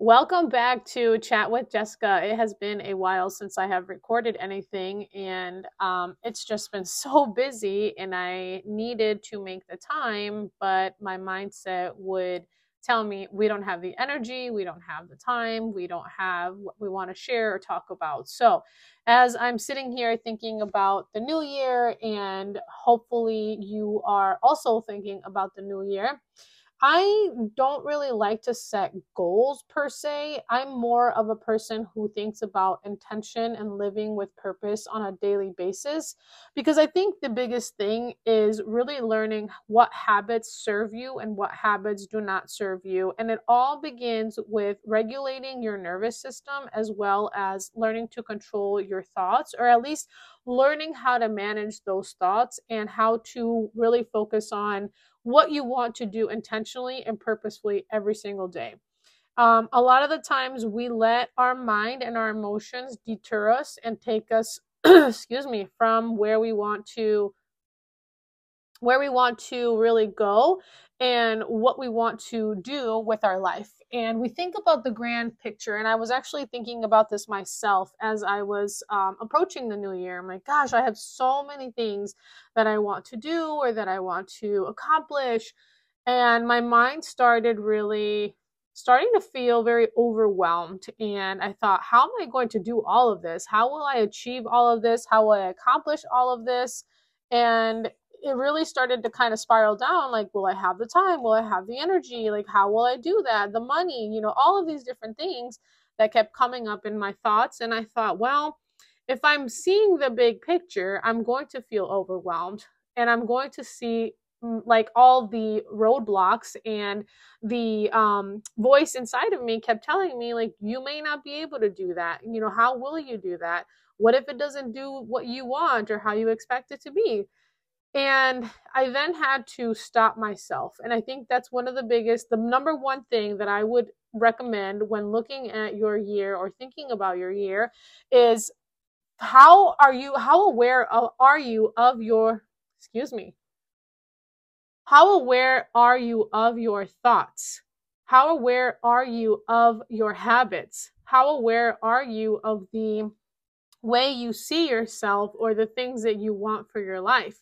Welcome back to Chat with Jessica. It has been a while since I have recorded anything, and um, it's just been so busy, and I needed to make the time, but my mindset would tell me we don't have the energy, we don't have the time, we don't have what we want to share or talk about. So, as I'm sitting here thinking about the new year, and hopefully you are also thinking about the new year I don't really like to set goals per se. I'm more of a person who thinks about intention and living with purpose on a daily basis because I think the biggest thing is really learning what habits serve you and what habits do not serve you. And it all begins with regulating your nervous system as well as learning to control your thoughts or at least learning how to manage those thoughts and how to really focus on what you want to do intentionally and purposefully every single day. Um, a lot of the times we let our mind and our emotions deter us and take us, excuse me, from where we want to where we want to really go and what we want to do with our life. And we think about the grand picture. And I was actually thinking about this myself as I was um, approaching the new year. I'm like, gosh, I have so many things that I want to do or that I want to accomplish. And my mind started really starting to feel very overwhelmed. And I thought, how am I going to do all of this? How will I achieve all of this? How will I accomplish all of this? And it really started to kind of spiral down like will i have the time? Will i have the energy? Like how will i do that? The money you know all of these different things that kept coming up in my thoughts and i thought well if i'm seeing the big picture i'm going to feel overwhelmed and i'm going to see mm, like all the roadblocks and the um, voice inside of me kept telling me like you may not be able to do that. You know how will you do that? What if it doesn't do what you want or how you expect it to be and I then had to stop myself. And I think that's one of the biggest, the number one thing that I would recommend when looking at your year or thinking about your year is how are you, how aware of, are you of your, excuse me, how aware are you of your thoughts? How aware are you of your habits? How aware are you of the way you see yourself or the things that you want for your life?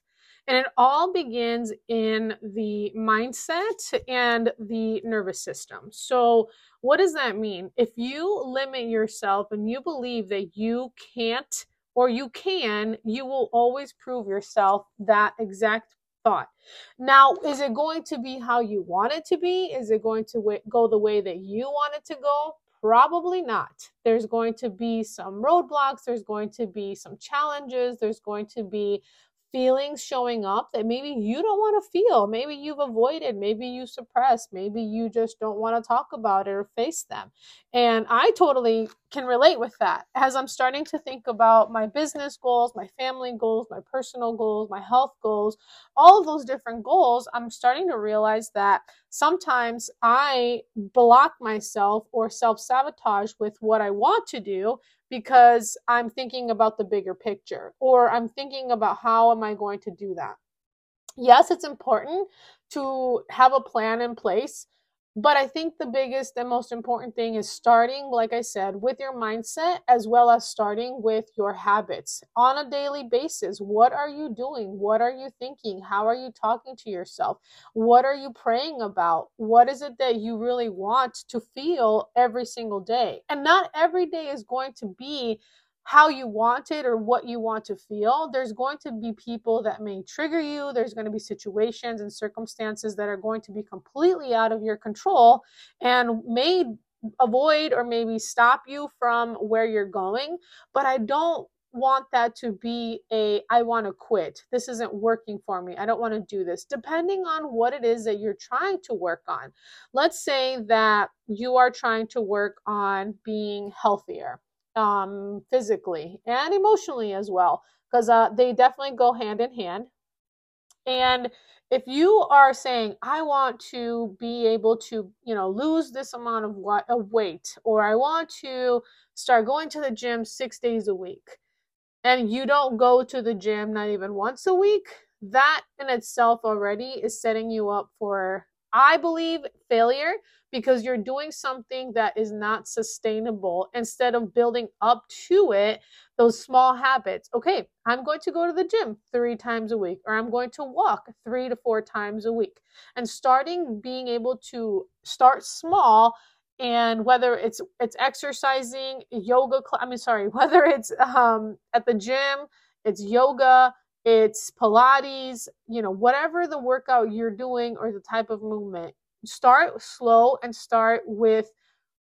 And it all begins in the mindset and the nervous system. So, what does that mean? If you limit yourself and you believe that you can't or you can, you will always prove yourself that exact thought. Now, is it going to be how you want it to be? Is it going to go the way that you want it to go? Probably not. There's going to be some roadblocks, there's going to be some challenges, there's going to be feelings showing up that maybe you don't want to feel. Maybe you've avoided, maybe you suppress, maybe you just don't want to talk about it or face them. And I totally can relate with that as I'm starting to think about my business goals, my family goals, my personal goals, my health goals, all of those different goals. I'm starting to realize that sometimes I block myself or self sabotage with what I want to do because I'm thinking about the bigger picture or I'm thinking about how am I going to do that. Yes, it's important to have a plan in place, but I think the biggest and most important thing is starting, like I said, with your mindset as well as starting with your habits on a daily basis. What are you doing? What are you thinking? How are you talking to yourself? What are you praying about? What is it that you really want to feel every single day? And not every day is going to be how you want it or what you want to feel. There's going to be people that may trigger you. There's going to be situations and circumstances that are going to be completely out of your control and may avoid or maybe stop you from where you're going. But I don't want that to be a I want to quit. This isn't working for me. I don't want to do this. Depending on what it is that you're trying to work on. Let's say that you are trying to work on being healthier um, physically and emotionally as well, because uh, they definitely go hand in hand. And if you are saying, I want to be able to, you know, lose this amount of, of weight, or I want to start going to the gym six days a week, and you don't go to the gym not even once a week, that in itself already is setting you up for I believe failure because you're doing something that is not sustainable instead of building up to it those small habits. Okay, I'm going to go to the gym three times a week, or I'm going to walk three to four times a week. And starting being able to start small and whether it's it's exercising yoga i mean sorry whether it's um at the gym it's yoga it's pilates you know whatever the workout you're doing or the type of movement start slow and start with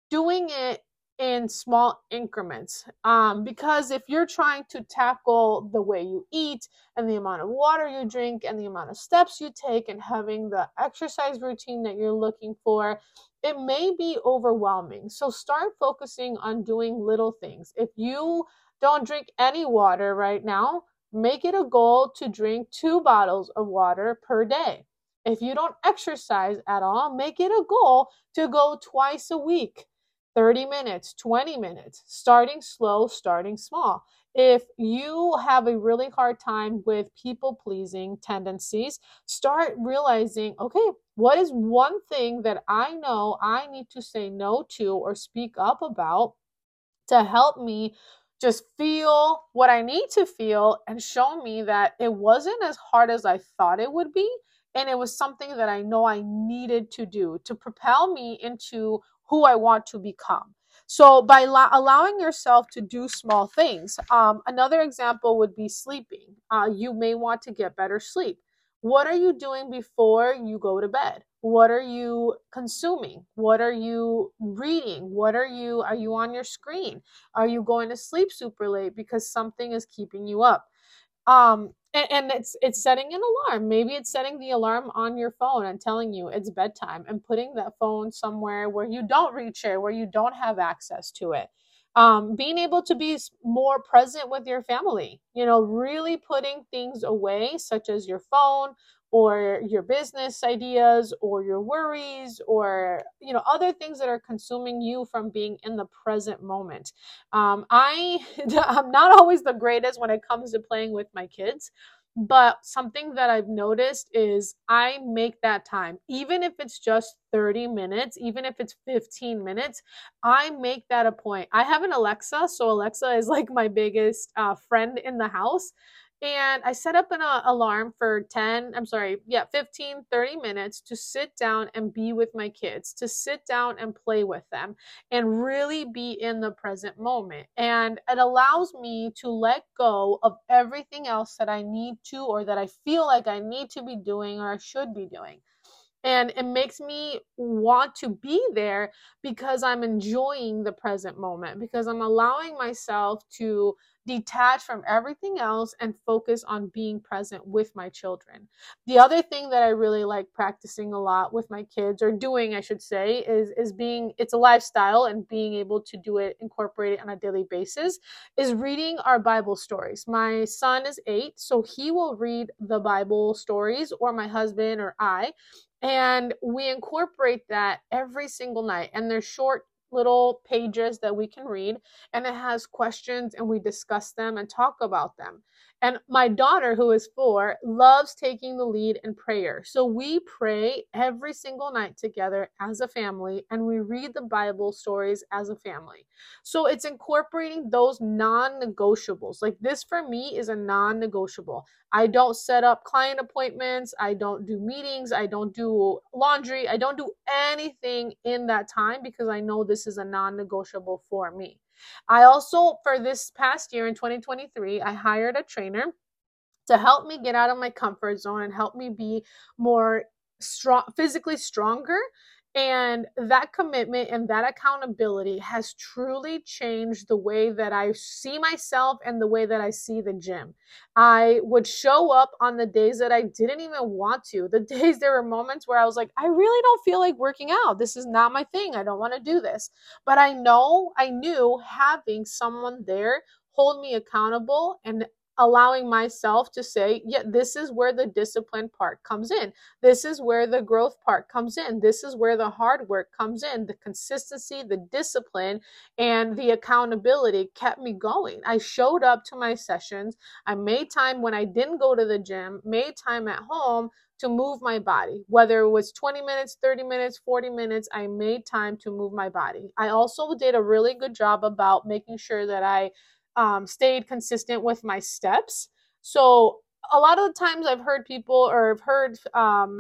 doing it in small increments. Um, because if you're trying to tackle the way you eat and the amount of water you drink and the amount of steps you take and having the exercise routine that you're looking for, it may be overwhelming. So start focusing on doing little things. If you don't drink any water right now, make it a goal to drink two bottles of water per day. If you don't exercise at all, make it a goal to go twice a week 30 minutes, 20 minutes, starting slow, starting small. If you have a really hard time with people pleasing tendencies, start realizing okay, what is one thing that I know I need to say no to or speak up about to help me just feel what I need to feel and show me that it wasn't as hard as I thought it would be and it was something that I know I needed to do to propel me into who I want to become. So by la- allowing yourself to do small things, um, another example would be sleeping. Uh, you may want to get better sleep. What are you doing before you go to bed? What are you consuming? What are you reading? What are you are you on your screen? Are you going to sleep super late because something is keeping you up? Um, and, and it's it's setting an alarm. Maybe it's setting the alarm on your phone and telling you it's bedtime and putting that phone somewhere where you don't reach it, where you don't have access to it. Um, being able to be more present with your family, you know, really putting things away, such as your phone or your business ideas or your worries or you know other things that are consuming you from being in the present moment. Um, i i'm not always the greatest when it comes to playing with my kids but something that I've noticed is I make that time, even if it's just 30 minutes, even if it's 15 minutes, I make that a point. I have an Alexa, so Alexa is like my biggest uh, friend in the house and I set up an uh, alarm for 10, I'm sorry, yeah, 15, 30 minutes to sit down and be with my kids, to sit down and play with them and really be in the present moment. And it allows me to let go of everything else that I need to or that I feel like I need to be doing or I should be doing and it makes me want to be there because I'm enjoying the present moment, because I'm allowing myself to detach from everything else and focus on being present with my children. The other thing that I really like practicing a lot with my kids or doing I should say is is being it's a lifestyle and being able to do it incorporate it on a daily basis is reading our Bible stories. My son is 8 so he will read the Bible stories or my husband or I and we incorporate that every single night. And they're short little pages that we can read, and it has questions, and we discuss them and talk about them. And my daughter, who is four, loves taking the lead in prayer. So we pray every single night together as a family and we read the Bible stories as a family. So it's incorporating those non negotiables. Like this for me is a non negotiable. I don't set up client appointments. I don't do meetings. I don't do laundry. I don't do anything in that time because I know this is a non negotiable for me. I also, for this past year in 2023, I hired a trainer to help me get out of my comfort zone and help me be more strong, physically stronger and that commitment and that accountability has truly changed the way that I see myself and the way that I see the gym. I would show up on the days that I didn't even want to. The days there were moments where I was like, I really don't feel like working out. This is not my thing. I don't want to do this. But I know, I knew having someone there hold me accountable and allowing myself to say, yeah, this is where the discipline part comes in. This is where the growth part comes in. This is where the hard work comes in. The consistency, the discipline, and the accountability kept me going. I showed up to my sessions. I made time when I didn't go to the gym, made time at home to move my body. Whether it was 20 minutes, 30 minutes, 40 minutes, I made time to move my body. I also did a really good job about making sure that I um, stayed consistent with my steps. So a lot of the times I've heard people or I've heard um,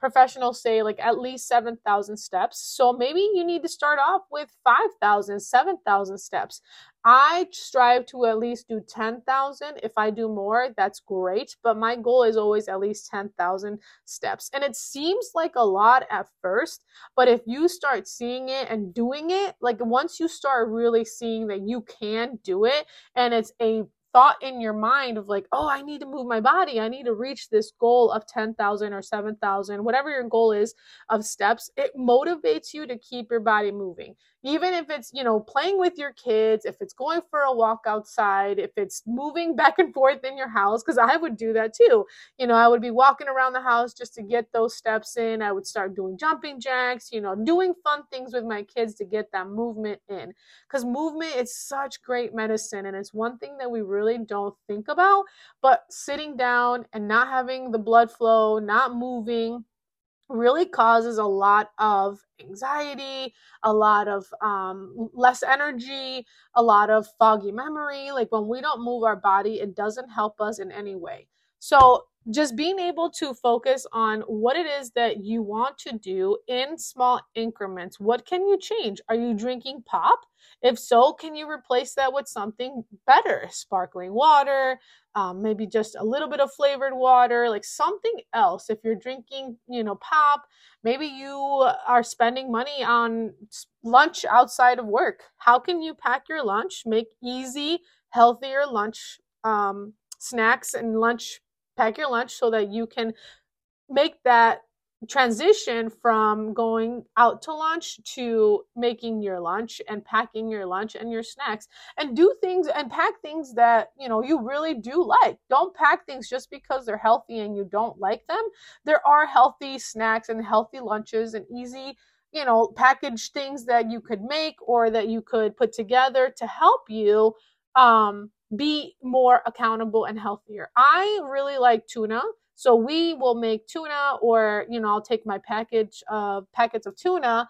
professionals say like at least 7,000 steps. So maybe you need to start off with 5,000, 7,000 steps. I strive to at least do 10,000. If I do more, that's great. But my goal is always at least 10,000 steps. And it seems like a lot at first, but if you start seeing it and doing it, like once you start really seeing that you can do it and it's a thought in your mind of like, oh, I need to move my body. I need to reach this goal of 10,000 or 7,000, whatever your goal is of steps, it motivates you to keep your body moving. Even if it's you know playing with your kids if it's going for a walk outside if it's moving back and forth in your house because i would do that too. You know i would be walking around the house just to get those steps in. I would start doing jumping jacks you know doing fun things with my kids to get that movement in. Because movement is such great medicine and it's one thing that we really don't think about but sitting down and not having the blood flow not moving really causes a lot of anxiety, a lot of um, less energy, a lot of foggy memory. Like when we don't move our body, it doesn't help us in any way. So, just being able to focus on what it is that you want to do in small increments. What can you change? Are you drinking pop? If so, can you replace that with something better? Sparkling water, um, maybe just a little bit of flavored water, like something else. If you're drinking, you know, pop, maybe you are spending money on lunch outside of work. How can you pack your lunch, make easy, healthier lunch um, snacks and lunch, pack your lunch so that you can make that transition from going out to lunch to making your lunch and packing your lunch and your snacks. And do things and pack things that you know you really do like. Don't pack things just because they're healthy and you don't like them. There are healthy snacks and healthy lunches and easy you know packaged things that you could make or that you could put together to help you um be more accountable and healthier i really like tuna so we will make tuna, or you know, I'll take my package of packets of tuna,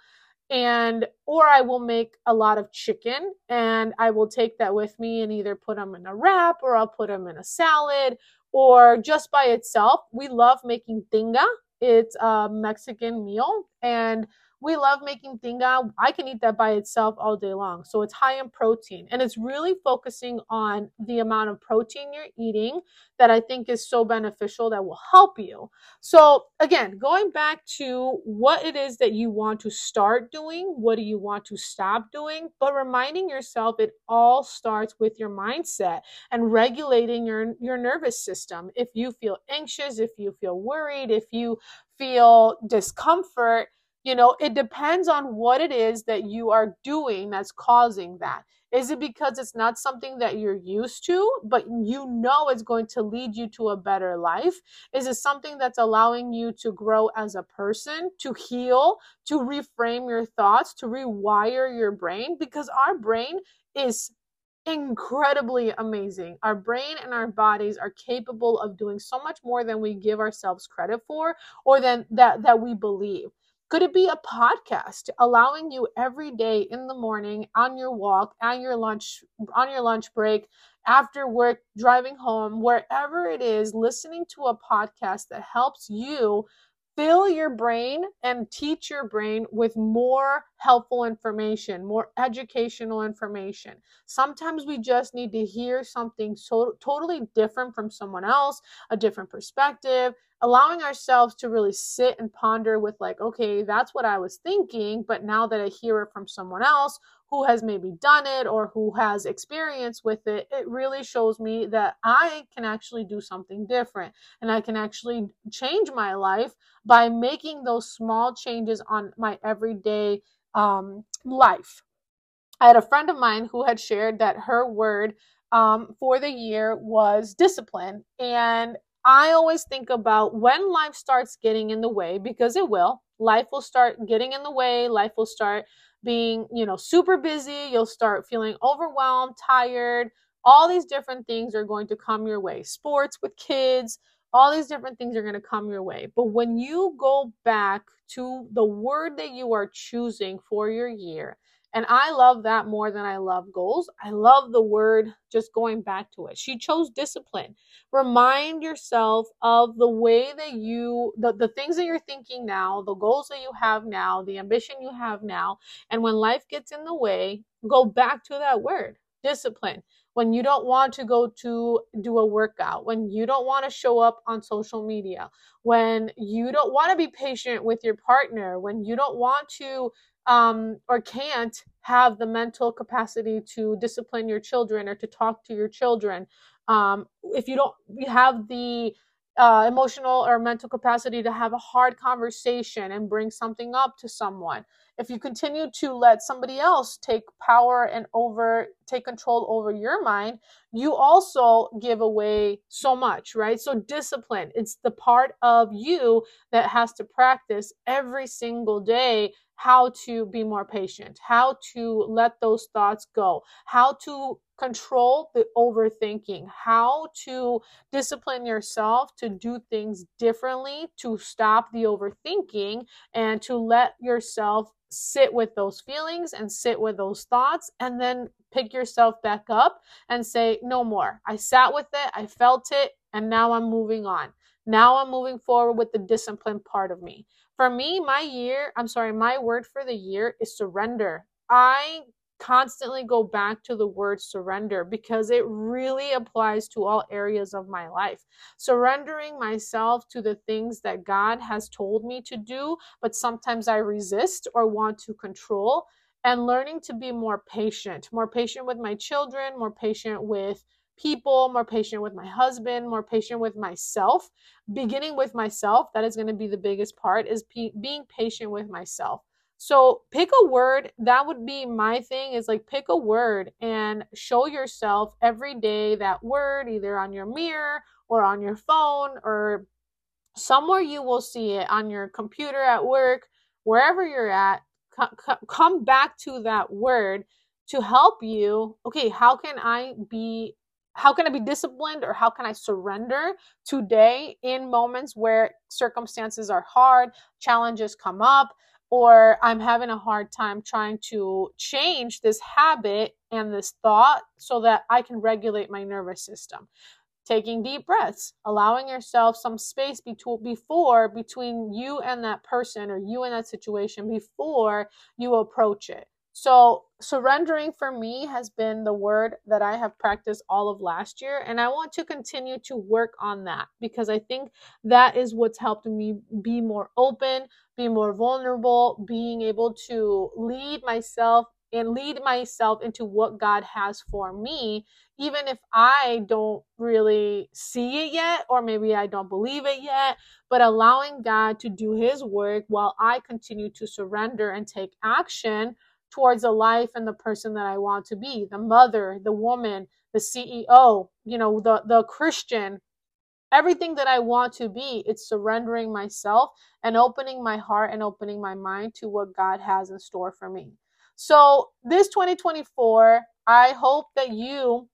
and or I will make a lot of chicken, and I will take that with me and either put them in a wrap or I'll put them in a salad or just by itself. We love making tinga. It's a Mexican meal, and we love making tinga. I can eat that by itself all day long. So it's high in protein and it's really focusing on the amount of protein you're eating that I think is so beneficial that will help you. So again, going back to what it is that you want to start doing, what do you want to stop doing, but reminding yourself it all starts with your mindset and regulating your your nervous system. If you feel anxious, if you feel worried, if you feel discomfort, you know, it depends on what it is that you are doing that's causing that. Is it because it's not something that you're used to, but you know it's going to lead you to a better life? Is it something that's allowing you to grow as a person, to heal, to reframe your thoughts, to rewire your brain? Because our brain is incredibly amazing. Our brain and our bodies are capable of doing so much more than we give ourselves credit for or than that that we believe. Could it be a podcast allowing you every day in the morning, on your walk, on your lunch, on your lunch break, after work, driving home, wherever it is, listening to a podcast that helps you fill your brain and teach your brain with more helpful information, more educational information. Sometimes we just need to hear something so totally different from someone else, a different perspective, allowing ourselves to really sit and ponder with like okay that's what i was thinking but now that i hear it from someone else who has maybe done it or who has experience with it it really shows me that i can actually do something different and i can actually change my life by making those small changes on my everyday um, life i had a friend of mine who had shared that her word um, for the year was discipline. And I always think about when life starts getting in the way, because it will. Life will start getting in the way. Life will start being, you know, super busy. You'll start feeling overwhelmed, tired. All these different things are going to come your way. Sports with kids, all these different things are going to come your way. But when you go back to the word that you are choosing for your year, and I love that more than I love goals. I love the word just going back to it. She chose discipline. Remind yourself of the way that you, the, the things that you're thinking now, the goals that you have now, the ambition you have now. And when life gets in the way, go back to that word discipline when you don't want to go to do a workout, when you don't want to show up on social media, when you don't want to be patient with your partner, when you don't want to um, or can't have the mental capacity to discipline your children or to talk to your children, um, if you don't have the uh, emotional or mental capacity to have a hard conversation and bring something up to someone. If you continue to let somebody else take power and over take control over your mind you also give away so much right? So discipline it's the part of you that has to practice every single day how to be more patient how to let those thoughts go how to control the overthinking, how to discipline yourself to do things differently, to stop the overthinking, and to let yourself sit with those feelings and sit with those thoughts, and then pick yourself back up and say, No more. I sat with it, I felt it, and now I'm moving on. Now I'm moving forward with the disciplined part of me. For me, my year, I'm sorry, my word for the year is surrender. I constantly go back to the word surrender because it really applies to all areas of my life. Surrendering myself to the things that God has told me to do, but sometimes I resist or want to control, and learning to be more patient, more patient with my children, more patient with people, more patient with my husband, more patient with myself. Beginning with myself, that is going to be the biggest part, is p- being patient with myself. So pick a word. That would be my thing is like pick a word and show yourself every day that word, either on your mirror or on your phone or somewhere you will see it on your computer at work, wherever you're at. Come back to that word to help you. Okay, how can I be how can I be disciplined or how can I surrender today in moments where circumstances are hard, challenges come up, or I'm having a hard time trying to change this habit and this thought so that I can regulate my nervous system. Taking deep breaths, allowing yourself some space between, before between you and that person or you and that situation before you approach it. So, surrendering for me has been the word that I have practiced all of last year. And I want to continue to work on that because I think that is what's helped me be more open, be more vulnerable, being able to lead myself and lead myself into what God has for me, even if I don't really see it yet, or maybe I don't believe it yet, but allowing God to do His work while I continue to surrender and take action towards the life and the person that I want to be the mother, the woman, the CEO, you know, the, the Christian, everything that I want to be. It's surrendering myself and opening my heart and opening my mind to what God has in store for me. So, this 2024, I hope that you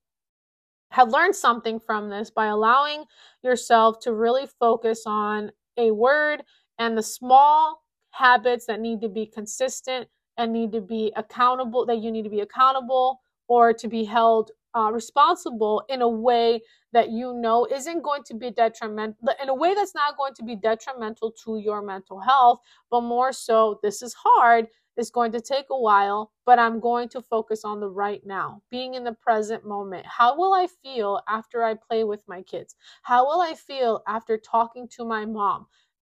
have learned something from this by allowing yourself to really focus on a word and the small habits that need to be consistent and need to be accountable, that you need to be accountable or to be held uh, responsible in a way that you know isn't going to be detrimental, in a way that's not going to be detrimental to your mental health, but more so, this is hard. It's going to take a while, but I'm going to focus on the right now, being in the present moment. How will I feel after I play with my kids? How will I feel after talking to my mom?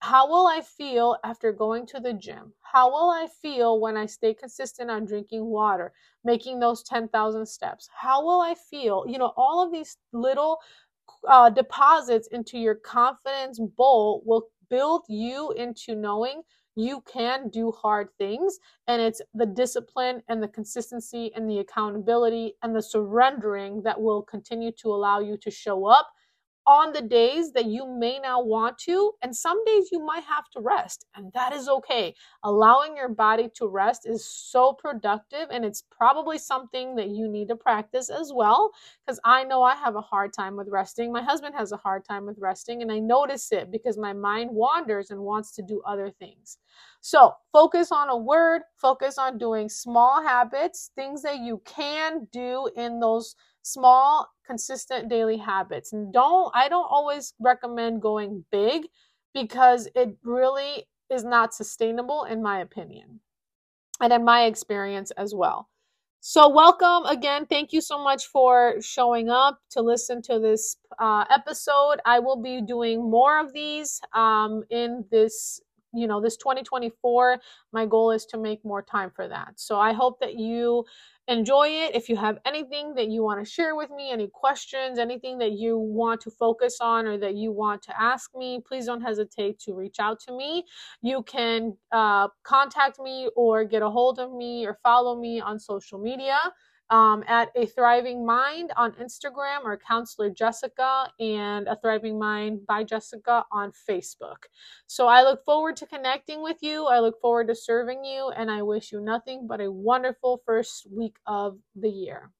How will I feel after going to the gym? How will I feel when I stay consistent on drinking water, making those 10,000 steps? How will I feel? You know, all of these little uh, deposits into your confidence bowl will build you into knowing you can do hard things. And it's the discipline and the consistency and the accountability and the surrendering that will continue to allow you to show up on the days that you may not want to, and some days you might have to rest, and that is okay. Allowing your body to rest is so productive, and it's probably something that you need to practice as well. Because I know I have a hard time with resting. My husband has a hard time with resting, and I notice it because my mind wanders and wants to do other things. So, focus on a word, focus on doing small habits, things that you can do in those small consistent daily habits. And don't i don't always recommend going big because it really is not sustainable in my opinion and in my experience as well. So welcome again. Thank you so much for showing up to listen to this uh, episode. I will be doing more of these um, in this you know this 2024 my goal is to make more time for that so i hope that you enjoy it. If you have anything that you want to share with me, any questions, anything that you want to focus on or that you want to ask me, please don't hesitate to reach out to me. You can uh, contact me or get a hold of me or follow me on social media um, at a thriving mind on instagram or counselor jessica and a thriving mind by jessica on facebook. So i look forward to connecting with you. I look forward to serving you and i wish you nothing but a wonderful first week of the year